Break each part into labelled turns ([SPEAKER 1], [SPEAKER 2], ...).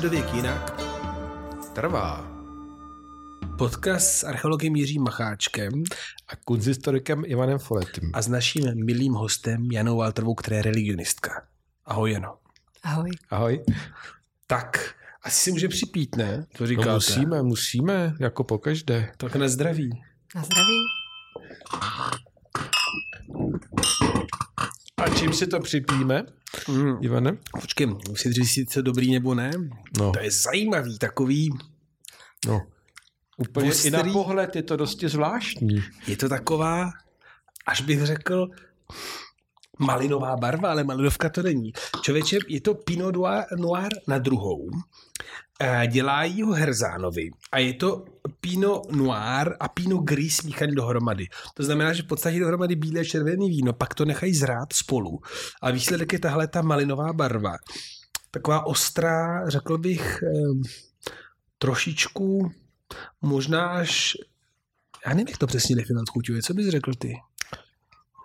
[SPEAKER 1] Středověk jinak trvá. Podcast s archeologem Jiřím Macháčkem
[SPEAKER 2] a kunzistorikem Ivanem Foletem.
[SPEAKER 1] a s naším milým hostem Janou Walterovou, která je religionistka. Ahoj, Jano.
[SPEAKER 3] Ahoj.
[SPEAKER 2] Ahoj.
[SPEAKER 1] Tak, asi si může připít, ne? To
[SPEAKER 2] No
[SPEAKER 1] říkáte.
[SPEAKER 2] musíme, musíme, jako pokaždé.
[SPEAKER 1] Tak na zdraví.
[SPEAKER 3] Na zdraví.
[SPEAKER 2] A čím si to připíme,
[SPEAKER 1] Mm.
[SPEAKER 2] Ivane?
[SPEAKER 1] Počkej, musím říct, jestli to dobrý nebo ne.
[SPEAKER 2] No,
[SPEAKER 1] To je zajímavý, takový,
[SPEAKER 2] no. Úplně
[SPEAKER 1] Ostrý.
[SPEAKER 2] i na pohled je to dosti zvláštní.
[SPEAKER 1] je to taková, až bych řekl, malinová barva, ale malinovka to není. Člověče, je to Pinot Noir na druhou. Eh, Dělají ho Herzánovi a je to Pinot Noir a Pinot Gris smíchaný dohromady. To znamená, že v podstatě dohromady bílé a červené víno, pak to nechají zrát spolu. A výsledek je tahle ta malinová barva. Taková ostrá, řekl bych, trošičku, možná až já nevím, jak to přesně definovat chuťově. Co bys řekl ty?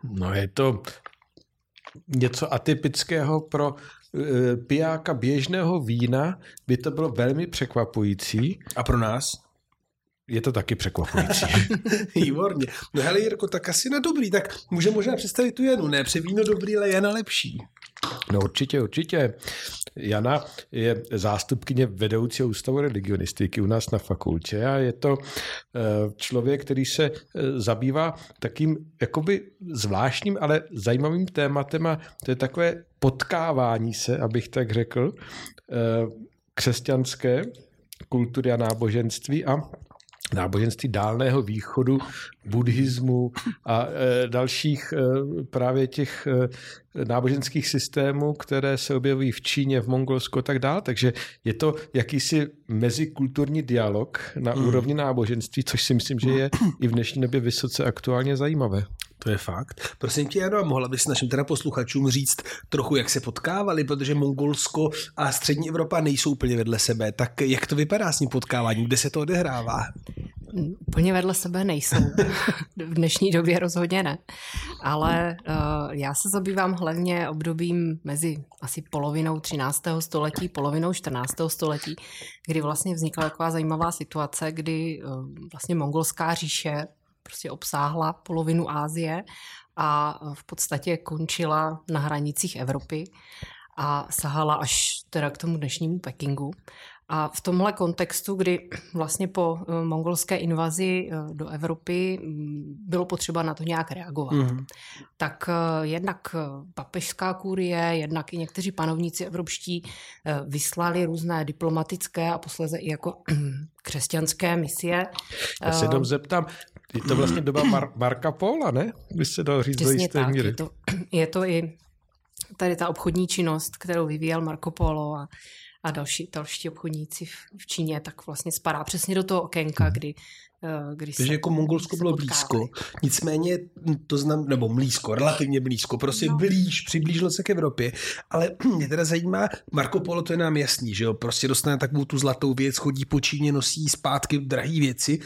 [SPEAKER 2] No je to něco atypického pro pijáka běžného vína, by to bylo velmi překvapující.
[SPEAKER 1] A pro nás?
[SPEAKER 2] Je to taky překvapující.
[SPEAKER 1] Výborně. No hele, Jirko, tak asi na dobrý. Tak může možná představit tu Janu. Ne, pře víno dobrý, ale Jana lepší.
[SPEAKER 2] No určitě, určitě. Jana je zástupkyně vedoucího ústavu religionistiky u nás na fakultě a je to eh, člověk, který se eh, zabývá takým jakoby zvláštním, ale zajímavým tématem a to je takové potkávání se, abych tak řekl, eh, křesťanské kultury a náboženství a náboženství dálného východu, buddhismu a e, dalších e, právě těch e, náboženských systémů, které se objevují v Číně, v Mongolsku a tak dále. Takže je to jakýsi mezikulturní dialog na
[SPEAKER 1] Mm.
[SPEAKER 2] úrovni náboženství, což si myslím, že je i v dnešní době vysoce aktuálně zajímavé.
[SPEAKER 1] To je fakt. Prosím tě, Jano, mohla bys našim teda posluchačům říct trochu, jak se potkávali, protože Mongolsko a střední Evropa nejsou úplně vedle sebe. Tak jak to vypadá s tím potkáváním? Kde se to odehrává?
[SPEAKER 3] Úplně vedle sebe nejsou. V dnešní době rozhodně ne. Ale uh, já se zabývám hlavně obdobím mezi asi polovinou 13. století, polovinou 14. století, kdy vlastně vznikla taková zajímavá situace, kdy uh, vlastně mongolská říše prostě obsáhla polovinu Ázie a v podstatě končila na hranicích Evropy a sahala až teda k tomu dnešnímu Pekingu. A v tomhle kontextu, kdy vlastně po eh, mongolské invazi eh, do Evropy mm, bylo potřeba na to nějak reagovat,
[SPEAKER 1] Mhm.
[SPEAKER 3] tak eh, jednak papežská kurie, jednak i někteří panovníci evropští vyslali různé diplomatické a posléze i jako křesťanské misie.
[SPEAKER 2] Já se jenom zeptám, je to vlastně doba Mar- Marka Pola, ne? By se dalo říct do
[SPEAKER 3] Přesně
[SPEAKER 2] jisté
[SPEAKER 3] tak.
[SPEAKER 2] míry.
[SPEAKER 3] Je to, je to i tady ta obchodní činnost, kterou vyvíjel Marco Polo a, a další, další obchodníci v, v Číně, tak vlastně spadá přesně do toho okénka, kdy, eh, kdy
[SPEAKER 1] Takže jako Mongolsko bylo
[SPEAKER 3] potkávali.
[SPEAKER 1] blízko. Nicméně to znám, nebo blízko, relativně blízko, prostě
[SPEAKER 3] No.
[SPEAKER 1] blíž, přiblížilo se k Evropě. Ale mě teda zajímá, Marco Polo, to je nám jasný, že jo, prostě dostane takovou tu zlatou věc, chodí po Číně, nosí zpátky drahé věci,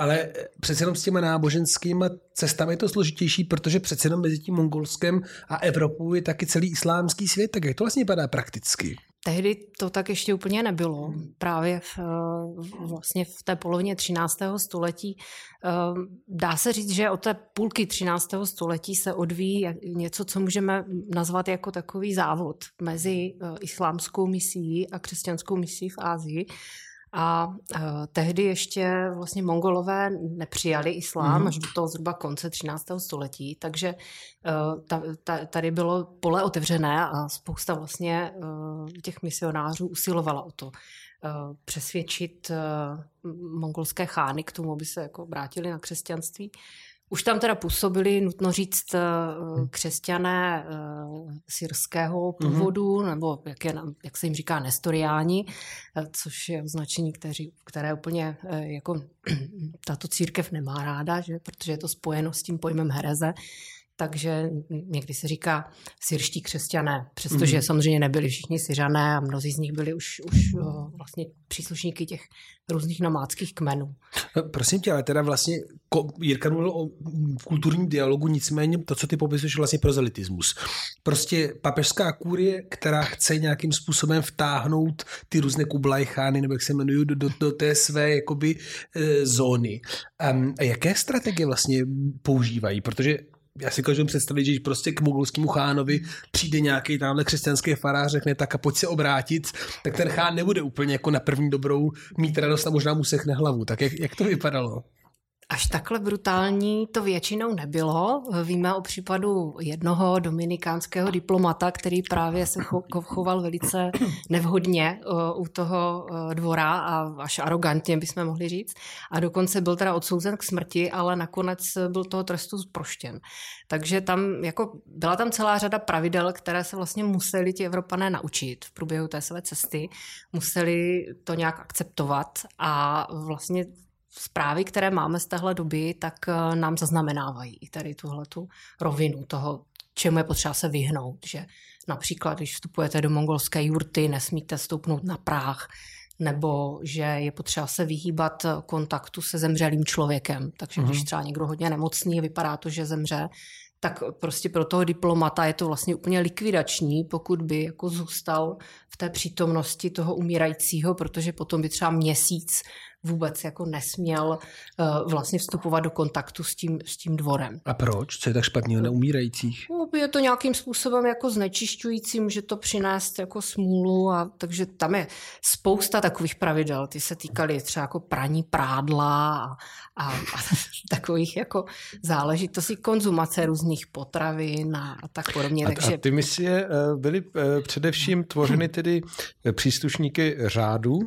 [SPEAKER 1] ale přece jenom s těma náboženskými cestami je to složitější, protože přece jenom mezi tím Mongolskem a Evropou je taky celý islámský svět, tak jak to vlastně padá prakticky?
[SPEAKER 3] Tehdy to tak ještě úplně nebylo. Právě v, eh, vlastně v té polovině 13. století. eh, Dá se říct, že od té půlky 13. století se odvíjí něco, co můžeme nazvat jako takový závod mezi eh, islámskou misií a křesťanskou misií v Ázii. A uh, tehdy ještě vlastně mongolové nepřijali islám
[SPEAKER 1] Mhm.
[SPEAKER 3] mm-hmm. až do toho zhruba konce 13. století, takže uh, ta, ta, tady bylo pole otevřené a spousta vlastně uh, těch misionářů usilovala o to uh, přesvědčit uh, mongolské chány k tomu, aby se jako vrátili na křesťanství. Už tam teda působili, nutno říct, eh, křesťané eh, syrského původu, mm-hmm. nebo jak, je, jak se jim říká, nestoriáni, eh, což je označení, kteří, které úplně jako tato církev nemá ráda, že? protože je to spojeno s tím pojmem hereze. Takže někdy se říká syrští křesťané, přestože mm. samozřejmě nebyli všichni syřané a mnozí z nich byli už, už vlastně příslušníky těch různých nomádských kmenů.
[SPEAKER 1] No, prosím tě, ale teda vlastně Jirka mluvil o kulturním dialogu, nicméně to, co ty popisuješ, vlastně prozelitismus. Prostě papežská kůrie, která chce nějakým způsobem vtáhnout ty různé kublajchány, nebo jak se jmenují, do, do, do té své jakoby e, zóny. Um, a jaké strategie vlastně používají? Protože já si každou představit, že prostě k mogulskému chánovi přijde nějaký tamhle křesťanský farář, řekne tak a pojď se obrátit, tak ten chán nebude úplně jako na první dobrou mít radost a možná mu sechne hlavu. Tak jak, jak to vypadalo?
[SPEAKER 3] Až takhle brutální to většinou nebylo. Víme o případu jednoho dominikánského diplomata, který právě se choval velice nevhodně u toho dvora a až arrogantně bychom mohli říct. A dokonce byl teda odsouzen k smrti, ale nakonec byl toho trestu zproštěn. Takže tam jako byla tam celá řada pravidel, které se vlastně museli ti Evropané naučit v průběhu té své cesty. Museli to nějak akceptovat a vlastně zprávy, které máme z téhle doby, tak eh, nám zaznamenávají i tady tuhle tu rovinu toho, čemu je potřeba se vyhnout, že například, když vstupujete do mongolské jurty, nesmíte stoupnout na práh, nebo že je potřeba se vyhýbat kontaktu se zemřelým člověkem. Takže když mhm. třeba někdo hodně nemocný, vypadá to, že zemře, tak prostě pro toho diplomata je to vlastně úplně likvidační, pokud by jako zůstal v té přítomnosti toho umírajícího, protože potom by třeba měsíc vůbec jako nesměl uh, vlastně vstupovat do kontaktu s tím, s tím dvorem.
[SPEAKER 1] A proč? Co je tak špatného na umírajících?
[SPEAKER 3] No, je to nějakým způsobem jako znečišťující, může to přinést jako smůlu a takže tam je spousta takových pravidel. Ty se týkaly třeba jako praní prádla a, a, a takových jako záležitostí konzumace různých potravin a, a tak podobně.
[SPEAKER 2] A,
[SPEAKER 3] takže...
[SPEAKER 2] a ty misie eh, byly eh, především tvořeny tedy příslušníky řádu,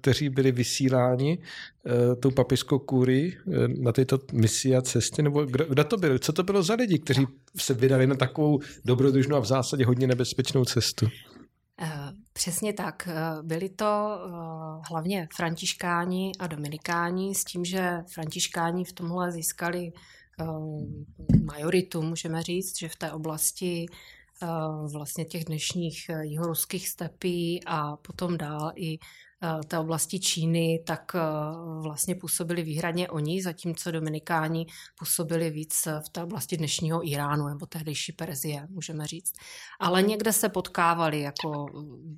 [SPEAKER 2] kteří byli vysíláni vysíláni uh, tou papižskou kůry uh, na tyto misi a cesty? Nebo kdo, kdo to byl? Co to bylo za lidi, kteří se vydali na takovou dobrodružnou a v zásadě hodně nebezpečnou cestu?
[SPEAKER 3] Uh, přesně tak. Byli to hlavně františkáni a dominikáni s tím, že františkáni v tomhle získali majoritu, můžeme říct, že v té oblasti vlastně těch dnešních jihoruských stepí a potom dál i Eh, té oblasti Číny, tak eh, vlastně působili výhradně oni, zatímco Dominikáni působili víc v té oblasti dnešního Iránu nebo tehdejší Perzie, můžeme říct. Ale někde se potkávali jako,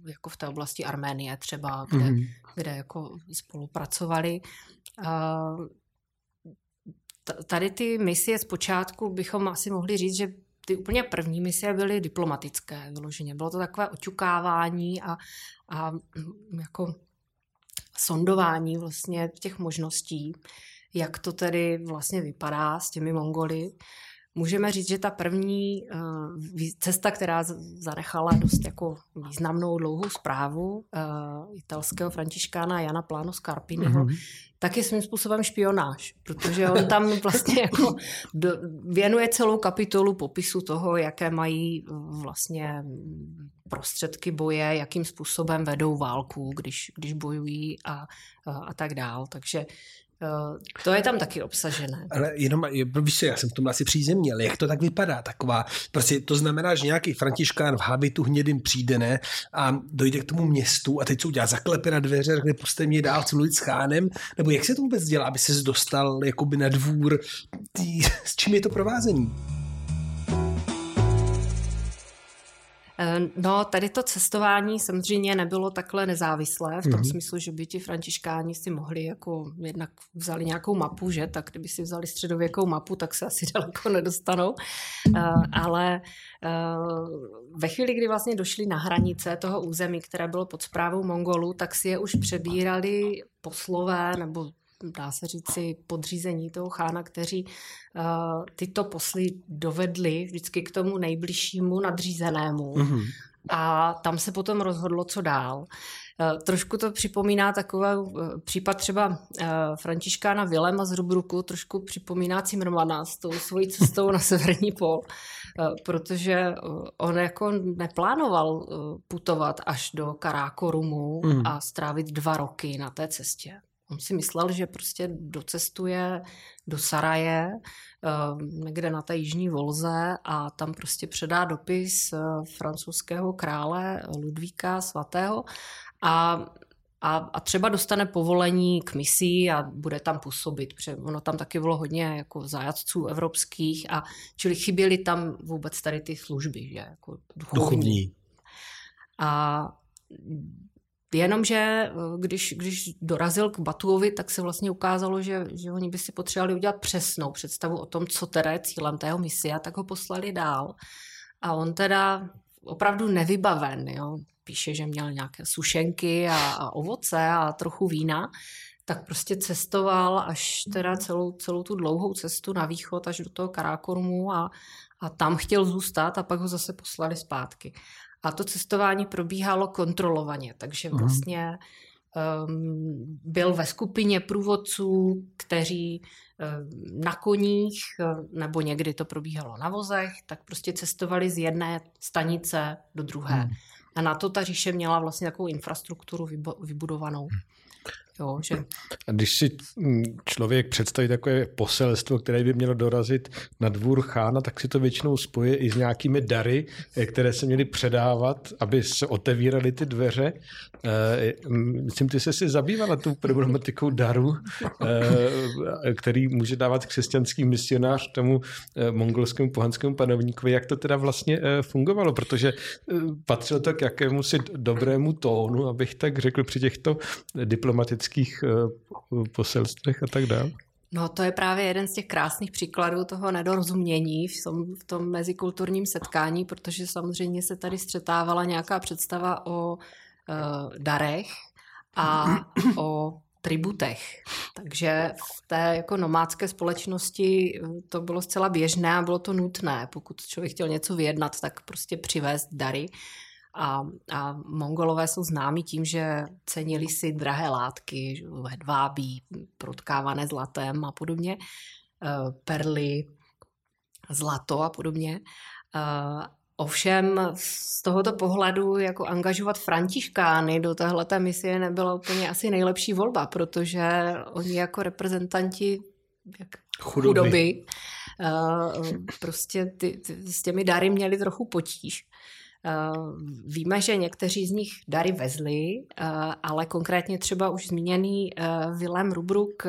[SPEAKER 3] jako v té oblasti Arménie třeba, kde, mm-hmm. kde jako spolupracovali. Eh, tady ty misie zpočátku bychom asi mohli říct, že ty úplně první misie byly diplomatické vyloženě. Bylo to takové oťukávání a, a jako sondování vlastně těch možností, jak to tedy vlastně vypadá s těmi Mongoly. Můžeme říct, že ta první uh, cesta, která zanechala dost jako významnou dlouhou zprávu uh, italského františkána Jana Plano Scarpiniho, mm-hmm. tak je svým způsobem špionáž, protože on tam vlastně jako do, věnuje celou kapitolu popisu toho, jaké mají vlastně prostředky boje, jakým způsobem vedou válku, když, když bojují a, a, a tak dál. Takže to je tam taky obsažené.
[SPEAKER 1] Ale jenom, víš já jsem v tom asi přízemní, ale jak to tak vypadá? Taková, prostě to znamená, že nějaký františkán v habitu hnědým přijde, ne? A dojde k tomu městu a teď co udělá? Zaklepe na dveře, řekne, puste mě dál, chci mluvit s chánem? Nebo jak se to vůbec dělá, aby se dostal jakoby na dvůr? Tý, s čím je to provázení?
[SPEAKER 3] No, tady to cestování samozřejmě nebylo takhle nezávislé, v tom mm-hmm. smyslu, že by ti františkáni si mohli jako jednak vzali nějakou mapu, že, tak kdyby si vzali středověkou mapu, tak se asi daleko nedostanou, uh, ale uh, ve chvíli, kdy vlastně došli na hranice toho území, které bylo pod zprávou Mongolů, tak si je už přebírali poslové nebo dá se říci, podřízení toho chána, kteří uh, tyto posly dovedli vždycky k tomu nejbližšímu nadřízenému. Mm-hmm. A tam se potom rozhodlo, co dál. Uh, trošku to připomíná takový uh, případ třeba uh, Františkána Vilema z Rubruku, trošku připomíná Cimrmana s tou svojí cestou na severní pol, protože on jako neplánoval putovat až do Karákorumu mm. a strávit dva roky na té cestě On si myslel, že prostě docestuje do Saraje, eh, někde na té jižní Volze a tam prostě předá dopis eh, francouzského krále Ludvíka svatého a a, a třeba dostane povolení k misii a bude tam působit, protože ono tam taky bylo hodně jako zajatců evropských a čili chyběly tam vůbec tady ty služby, že jako duchovní. duchovní. A Jenomže eh, když, když dorazil k Batuovi, tak se vlastně ukázalo, že, že oni by si potřebovali udělat přesnou představu o tom, co teda je cílem tého misie, tak ho poslali dál. A on teda opravdu nevybaven, jo. píše, že měl nějaké sušenky a, a ovoce a trochu vína, tak prostě cestoval až teda celou, celou tu dlouhou cestu na východ až do toho Karakorumu a, a tam chtěl zůstat a pak ho zase poslali zpátky. A to cestování probíhalo kontrolovaně, takže mhm. vlastně um, byl ve skupině průvodců, kteří um, na koních, nebo někdy to probíhalo na vozech, tak prostě cestovali z jedné stanice do druhé. Hmm. A na to ta říše měla vlastně takovou infrastrukturu vybudovanou. Hmm. Jo, že...
[SPEAKER 2] A když si mm, člověk představí takové poselstvo, které by mělo dorazit na dvůr chána, tak si to většinou spoje i s nějakými dary, eh, které se měly předávat, aby se otevíraly ty dveře. Eh, myslím, ty se si zabývala tou problematikou daru, eh, který může dávat křesťanský misionář tomu mongolskému pohanskému panovníkovi. Jak to teda vlastně fungovalo? Protože patřilo to k jakému si dobrému tónu, abych tak řekl, při těchto diplomatických politických eh, poselstvech a tak dále?
[SPEAKER 3] No to je právě jeden z těch krásných příkladů toho nedorozumění v tom, v tom mezikulturním setkání, protože samozřejmě se tady střetávala nějaká představa o uh, darech a o tributech. Takže v té jako nomádské společnosti eh, to bylo zcela běžné a bylo to nutné. Pokud člověk chtěl něco vyjednat, tak prostě přivést dary. A, a mongolové jsou známí tím, že cenili si drahé látky, hedvábí, protkávané zlatem a podobně, eh, perly, zlato a podobně. Eh, ovšem z tohoto pohledu jako angažovat františkány do téhleté misie nebyla úplně asi nejlepší volba, protože oni jako reprezentanti jak chudoby, chudoby uh, prostě ty, ty, s těmi dary měli trochu potíž. Eh, víme, že někteří z nich dary vezli, eh, ale konkrétně třeba už zmíněný eh, Willem Rubruk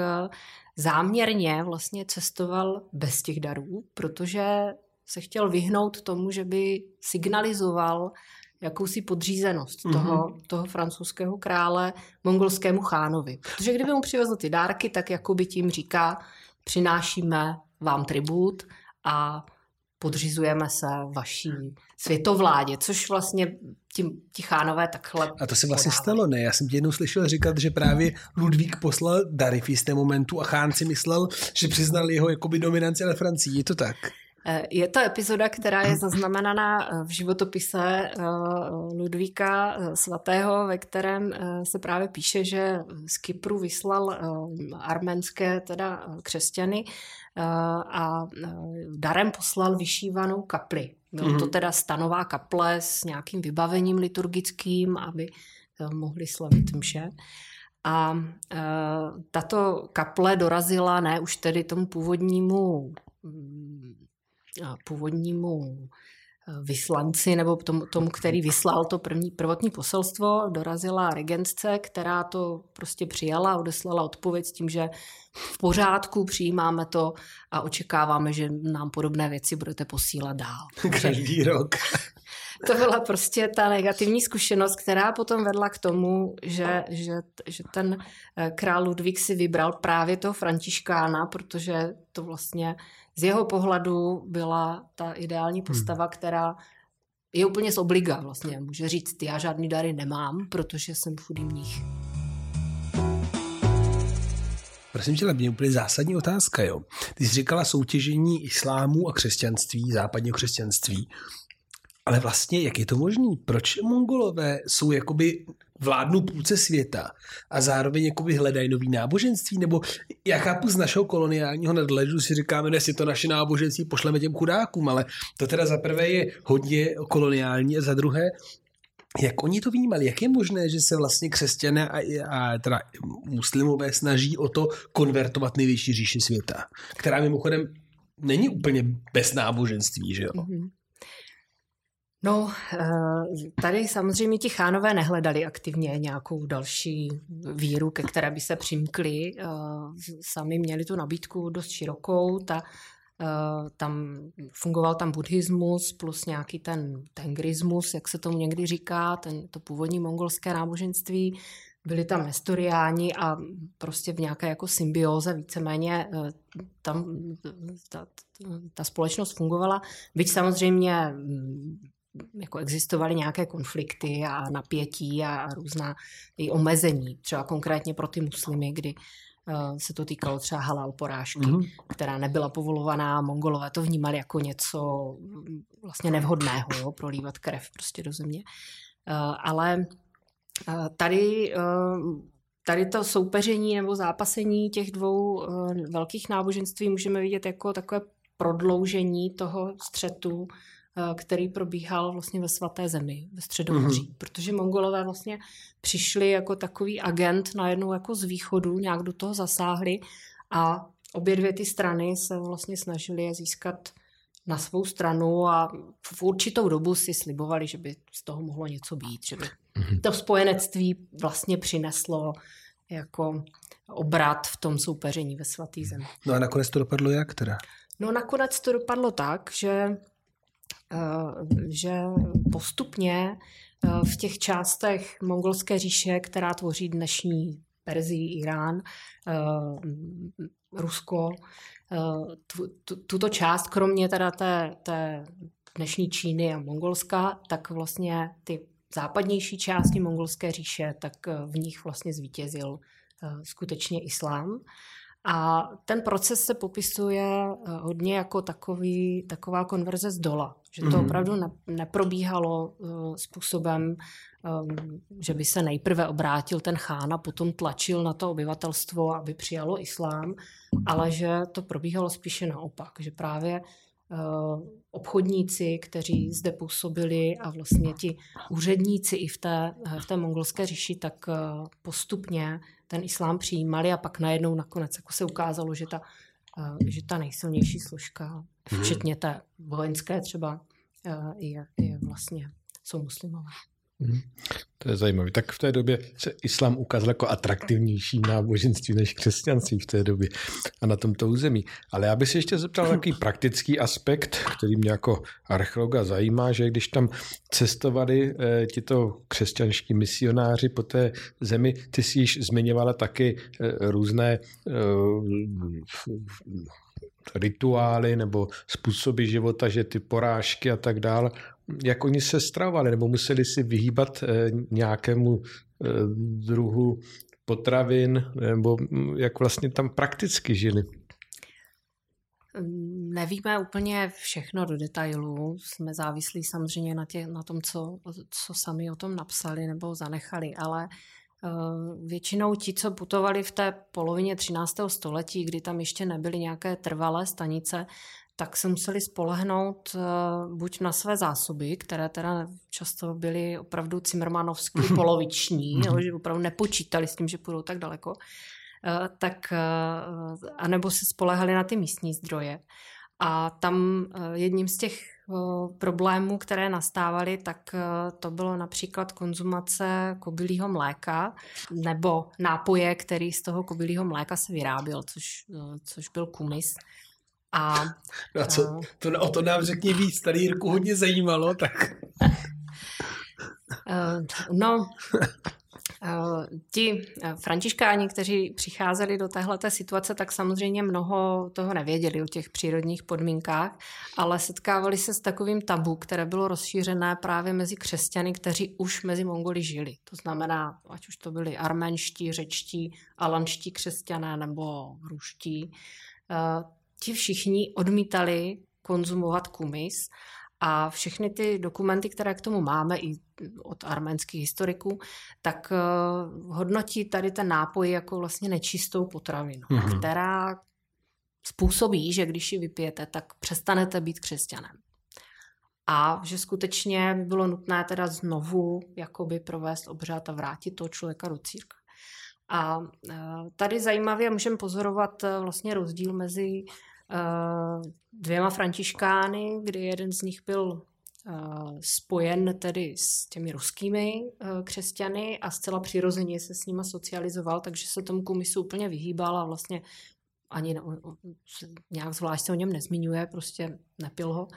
[SPEAKER 3] záměrně vlastně cestoval bez těch darů, protože se chtěl vyhnout tomu, že by signalizoval jakousi podřízenost mm-hmm. toho, toho francouzského krále mongolskému chánovi. Protože kdyby mu přivezl ty dárky, tak jako by tím říká, přinášíme vám tribut a podřizujeme se vaší světovládě, což vlastně tím tichánové takhle
[SPEAKER 1] A to se vlastně podávají. stalo, ne? Já jsem tě jednou slyšel říkat, že právě Ludvík poslal dary v jistém momentu a Chán si myslel, že přiznal jeho jakoby dominanci na Francii. Je to tak?
[SPEAKER 3] Eh, je to epizoda, která je zaznamenaná eh, v životopise eh, Ludvíka svatého, ve kterém se právě píše, že z Kypru vyslal arménské teda křesťany a darem poslal vyšívanou kapli. Byla to mhm. teda stanová kaple s nějakým vybavením liturgickým, aby mohli slavit mše. A tato kaple dorazila ne už tedy tomu původnímu mm, původnímu eh, vyslanci nebo tomu, tomu, který vyslal to první, prvotní poselstvo, dorazila regentce, která to prostě přijala a odeslala odpověď s tím, že v pořádku přijímáme to a očekáváme, že nám podobné věci budete posílat dál.
[SPEAKER 1] Každý rok.
[SPEAKER 3] To byla prostě ta negativní zkušenost, která potom vedla k tomu, že, že, že ten eh, král Ludvík si vybral právě toho Františkána, protože to vlastně z jeho pohledu byla ta ideální hmm. postava, hmm. která je úplně z obliga vlastně. Může říct, já žádný dary nemám, protože jsem chudý mních.
[SPEAKER 1] Prosím tě, mě úplně zásadní otázka, jo. Ty jsi říkala soutěžení islámu a křesťanství, západního křesťanství. Ale vlastně, jak je to možné? Proč mongolové jsou jakoby vládnou půlce světa a zároveň jakoby hledají nový náboženství? Nebo já chápu z našeho koloniálního nadhledu si říkáme, že si to naše náboženství pošleme těm chudákům, ale to teda za prvé je hodně koloniální a za druhé jak oni to vnímali? Jak je možné, že se vlastně křesťané a, a teda muslimové snaží o to konvertovat největší říši světa, která mimochodem není úplně bez náboženství, že jo? Mm-hmm.
[SPEAKER 3] No, eh, tady samozřejmě ti chánové nehledali aktivně nějakou další víru, ke které by se přimkli. Eh, sami měli tu nabídku dost širokou. Ta, eh, tam fungoval tam buddhismus plus nějaký ten tengrismus, jak se tomu někdy říká, ten, to původní mongolské náboženství. Byli tam nestoriáni a prostě v nějaké jako symbioze víceméně tam ta, ta společnost fungovala. Byť samozřejmě jako existovaly nějaké konflikty a napětí a různá i omezení, třeba konkrétně pro ty muslimy, kdy uh, se to týkalo třeba halal porážky, mm-hmm. která nebyla povolovaná. Mongolové to vnímali jako něco mm, vlastně nevhodného, jo, prolívat krev prostě do země. Uh, ale uh, tady tady to soupeření nebo zápasení těch dvou velkých náboženství můžeme vidět jako takové prodloužení toho střetu Eh, který probíhal vlastně ve svaté zemi, ve středomoří. Mm-hmm. Protože mongolové vlastně přišli jako takový agent najednou jako z východu, nějak do toho zasáhli a obě dvě ty strany se vlastně snažili je získat na svou stranu a v určitou dobu si slibovali, že by z toho mohlo něco být, že by mm-hmm. to spojenectví vlastně přineslo jako obrat v tom soupeření ve svatý zemi.
[SPEAKER 1] No a nakonec to dopadlo jak teda?
[SPEAKER 3] No nakonec to dopadlo tak, že Eh, že postupně eh, v těch částech mongolské říše, která tvoří dnešní Perzii, Irán, eh, Rusko, tuto část, kromě teda té, té dnešní Číny a Mongolska, tak vlastně ty západnější části mongolské říše, tak v nich vlastně zvítězil skutečně islám. A ten proces se popisuje eh, hodně jako takový, taková konverze z dola. Že to mm-hmm. opravdu ne, neprobíhalo uh, způsobem, um, že by se nejprve obrátil ten chán a potom tlačil na to obyvatelstvo, aby přijalo islám, ale že to probíhalo spíše naopak. Že právě uh, obchodníci, kteří zde působili a vlastně ti úředníci i v té, v té mongolské říši, tak uh, postupně ten islám přijímali a pak najednou nakonec jako se ukázalo, že ta, eh, že ta nejsilnější složka, mhm. včetně té vojenské třeba, eh, je, je vlastně, jsou muslimové.
[SPEAKER 2] Hmm. To je zajímavé. Tak v té době se islám ukázal jako atraktivnější náboženství než křesťanství v té době a na tomto území. Ale já bych se ještě zeptal takový praktický aspekt, který mě jako archeologa zajímá, že když tam cestovali eh, tito křesťanští misionáři po té zemi, ty si již zmiňovala taky eh, různé eh, rituály nebo způsoby života, že ty porážky a tak dále jak oni se stravovali, nebo museli si vyhýbat eh, nějakému eh, druhu potravin, nebo hm, jak vlastně tam prakticky žili?
[SPEAKER 3] Nevíme úplně všechno do detailů. Jsme závislí samozřejmě na, tě, na tom, co, co sami o tom napsali nebo zanechali, ale uh, většinou ti, co putovali v té polovině 13. století, kdy tam ještě nebyly nějaké trvalé stanice, tak se museli spolehnout uh, buď na své zásoby, které teda často byly opravdu cimrmanovsky poloviční, jo, mhm. že opravdu nepočítali s tím, že půjdou tak daleko, uh, tak uh, anebo se spolehali na ty místní zdroje. A tam jedním z těch problémů, které nastávaly, tak to bylo například konzumace kobylího mléka nebo nápoje, který z toho kobylího mléka se vyráběl, což, což byl kumis.
[SPEAKER 1] A, no a co, to, o to nám řekni víc, tady Jirku hodně zajímalo, tak...
[SPEAKER 3] Uh, no, uh, ti františkáni, kteří přicházeli do téhleté situace, tak samozřejmě mnoho toho nevěděli o těch přírodních podmínkách, ale setkávali se s takovým tabu, které bylo rozšířené právě mezi křesťany, kteří už mezi Mongoli žili. To znamená, ať už to byli arménští, řečtí, alanští křesťané nebo ruští, ti všichni odmítali konzumovat kumis a všechny ty dokumenty, které k tomu máme i od arménských historiků, tak uh, hodnotí tady ten nápoj jako vlastně nečistou potravinu, mm-hmm. která způsobí, že když ji vypijete, tak přestanete být křesťanem. a že skutečně by bylo nutné teda znovu jakoby provést obřad a vrátit toho člověka do církve. A tady zajímavě můžeme pozorovat vlastně rozdíl mezi dvěma františkány, kdy jeden z nich byl spojen tedy s těmi ruskými křesťany a zcela přirozeně se s nima socializoval, takže se tomu komisu úplně vyhýbal a vlastně ani nějak zvlášť se o něm nezmiňuje, prostě nepil ho.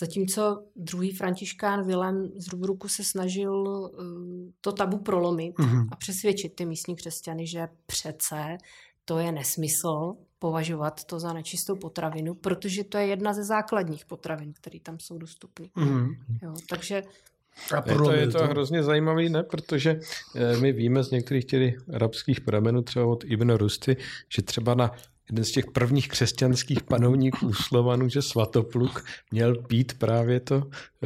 [SPEAKER 3] Zatímco druhý františkán Vilém z Rubruku se snažil to tabu prolomit mm-hmm. a přesvědčit ty místní křesťany, že přece to je nesmysl považovat to za nečistou potravinu, protože to je jedna ze základních potravin, které tam jsou dostupné. Mm. Jo, takže
[SPEAKER 2] a je to, je to hrozně zajímavý, ne? Protože eh, my víme z některých těch arabských pramenů, třeba od Ibn Rusty, že třeba na jeden z těch prvních křesťanských panovníků Slovanů, že Svatopluk měl pít právě to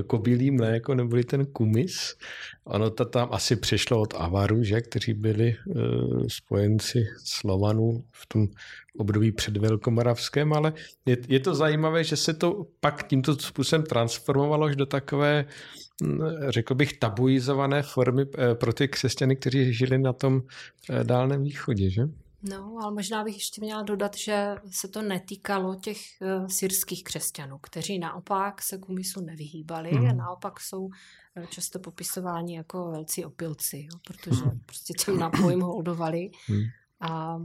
[SPEAKER 2] kobylí mléko neboli ten kumis. Ono to tam asi přišlo od Avaru, že, kteří byli uh, spojenci Slovanů v tom období před Velkomoravském, ale je, je to zajímavé, že se to pak tímto způsobem transformovalo až do takové hm, řekl bych, tabuizované formy eh, pro ty křesťany, kteří žili na tom eh, dálném východě, že?
[SPEAKER 3] No, ale možná bych ještě měla dodat, že se to netýkalo těch uh, syrských křesťanů, kteří naopak se kumisu nevyhýbali mm. a naopak jsou uh, často popisováni jako velcí opilci, jo, protože mm. prostě těm nápojím holdovali mm. a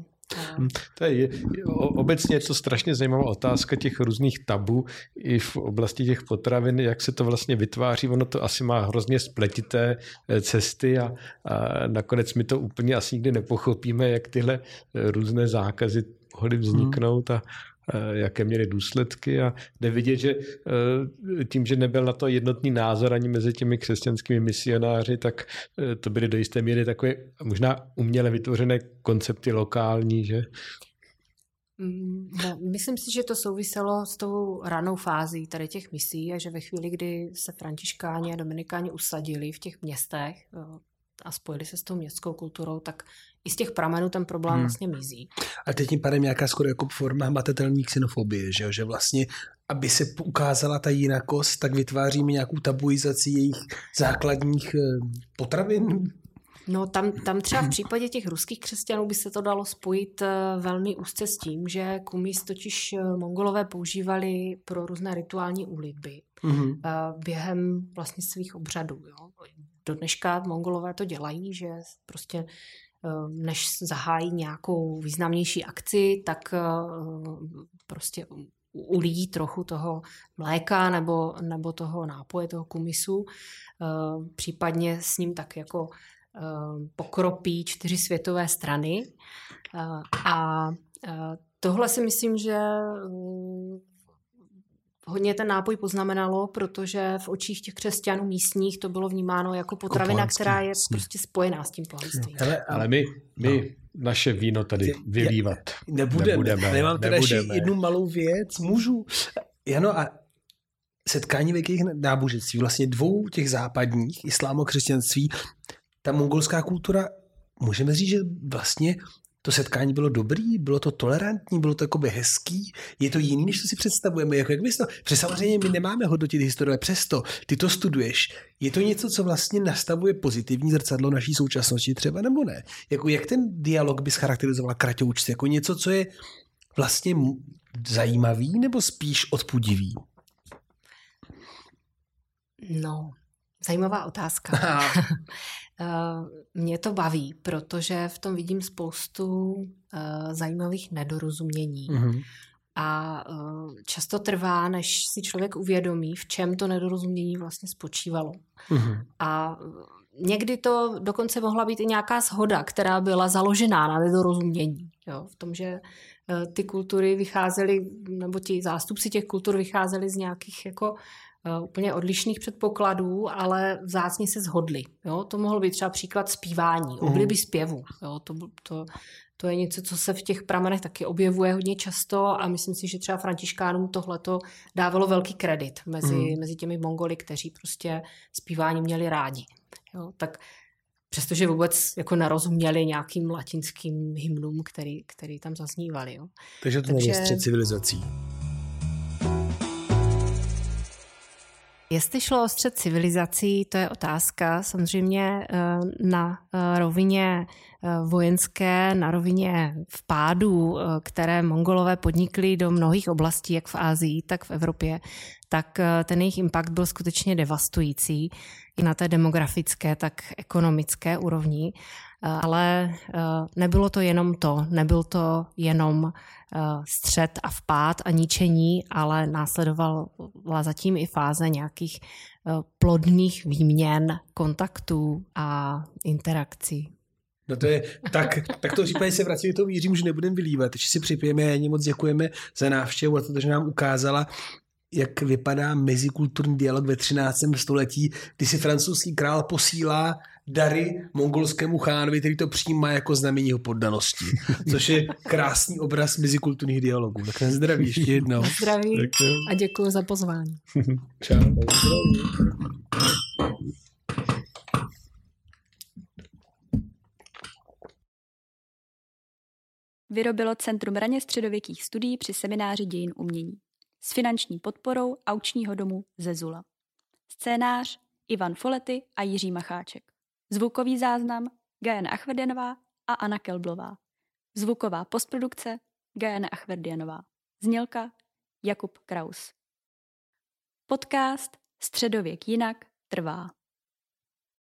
[SPEAKER 2] to je, obecně je to strašně zajímavá otázka těch různých tabů i v oblasti těch potravin, jak se to vlastně vytváří. Ono to asi má hrozně spletité eh, cesty a, a nakonec my to úplně asi nikdy nepochopíme, jak tyhle eh, různé zákazy mohly vzniknout a, jaké měly důsledky a jde vidět, že eh, tím, že nebyl na to jednotný názor ani mezi těmi křesťanskými misionáři, tak eh, to byly do jisté míry takové možná uměle vytvořené koncepty lokální, že?
[SPEAKER 3] Mm, no, myslím si, že to souviselo s tou ranou fází tady těch misí a že ve chvíli, kdy se františkáni a dominikáni usadili v těch městech a spojili se s tou městskou kulturou, tak i z těch pramenů ten problém hmm. vlastně mizí.
[SPEAKER 1] A teď tím pádem nějaká skoro jako forma hmatatelní xenofobie, že, jo? že vlastně aby se ukázala ta jinakost, tak vytváříme nějakou tabuizaci jejich základních eh, potravin.
[SPEAKER 3] No tam, tam třeba v případě těch ruských křesťanů by se to dalo spojit eh, velmi úzce s tím, že kumis totiž eh, mongolové používali pro různé rituální úlitby mm-hmm. během vlastně svých obřadů. Jo. Do dneška mongolové to dělají, že prostě než zahájí nějakou významnější akci, tak ehm, prostě ulíjí trochu toho mléka nebo, nebo toho nápoje, toho kumisu, ehm, případně s ním tak jako pokropí čtyři světové strany. A tohle si myslím, že hodně ten nápoj poznamenalo, protože v očích těch křesťanů místních to bylo vnímáno jako potravina, jako která je prostě spojená s tím pohanstvím.
[SPEAKER 2] Hele, ale my, my no. naše víno tady vylívat nebudeme. nebudeme.
[SPEAKER 1] Nemám teda ještě jednu malou věc. Můžu. Jano, a setkání velkých náboženství, vlastně dvou těch západních, islámo-křesťanství, ta mongolská kultura, můžeme říct, že vlastně to setkání bylo dobrý, bylo to tolerantní, bylo to jakoby hezký, je to jiný, než to si představujeme. Jako jak bys to, protože samozřejmě my nemáme hodnotit historie, přesto ty to studuješ. Je to něco, co vlastně nastavuje pozitivní zrcadlo naší současnosti třeba, nebo ne? Jako jak ten dialog bys charakterizovala kratoučce? Jako něco, co je vlastně zajímavý nebo spíš odpudivý?
[SPEAKER 3] No, zajímavá otázka. Eh, mě to baví, protože v tom vidím spoustu uh, zajímavých nedorozumění. Mm-hmm. A uh, často trvá, než si člověk uvědomí, v čem to nedorozumění vlastně spočívalo. Mm-hmm. A někdy to dokonce mohla být i nějaká shoda, která byla založená na nedorozumění. Jo? V tom, že ty kultury vycházely, nebo ti zástupci těch kultur vycházeli z nějakých jako Eh, úplně odlišných předpokladů, ale vzácně se shodli. Jo? To mohl být třeba příklad zpívání, mhm. obliby zpěvu. Jo? To, to, to je něco, co se v těch pramenech taky objevuje hodně často a myslím si, že třeba františkánům tohleto dávalo velký kredit mezi, mm. mezi těmi mongoly, kteří prostě zpívání měli rádi. Jo? Tak přestože vůbec jako narozuměli nějakým latinským hymnům, který, který tam zaznívaly. Jo?
[SPEAKER 1] Takže to Takže... není střed civilizací.
[SPEAKER 3] Jestli šlo o střed civilizací, to je otázka samozřejmě eh, na eh, rovině eh, vojenské, na rovině vpádů, které mongolové podnikli do mnohých oblastí, jak v Ázii, tak v Evropě, tak ten jejich impact byl skutečně devastující i na té demografické, tak ekonomické úrovni. Ale nebylo to jenom to, nebyl to jenom střed a vpád a ničení, ale následovala zatím i fáze nějakých plodných výměn, kontaktů a interakcí.
[SPEAKER 1] No to je, tak, tak to případě se vrací to Jiřím, že nebudeme vylívat. Takže si připijeme a moc děkujeme za návštěvu a to, že nám ukázala, jak vypadá mezikulturní dialog ve 13. století, kdy si francouzský král posílá dary mongolskému chánovi, který to přijímá jako znamení jeho poddanosti. Což je krásný obraz mezikulturních dialogů. Tak na zdraví ještě jednou.
[SPEAKER 3] Zdraví a děkuji za pozvání.
[SPEAKER 1] Čau.
[SPEAKER 4] Vyrobilo Centrum raně středověkých studií při semináři dějin umění s finanční podporou aučního domu Zezula. Scénář Ivan Folety a Jiří Macháček. Zvukový záznam Gajana Achverdianová a Anna Kelblová. Zvuková postprodukce Gajana Achverdianová. Znělka Jakub Kraus. Podcast Středověk jinak trvá.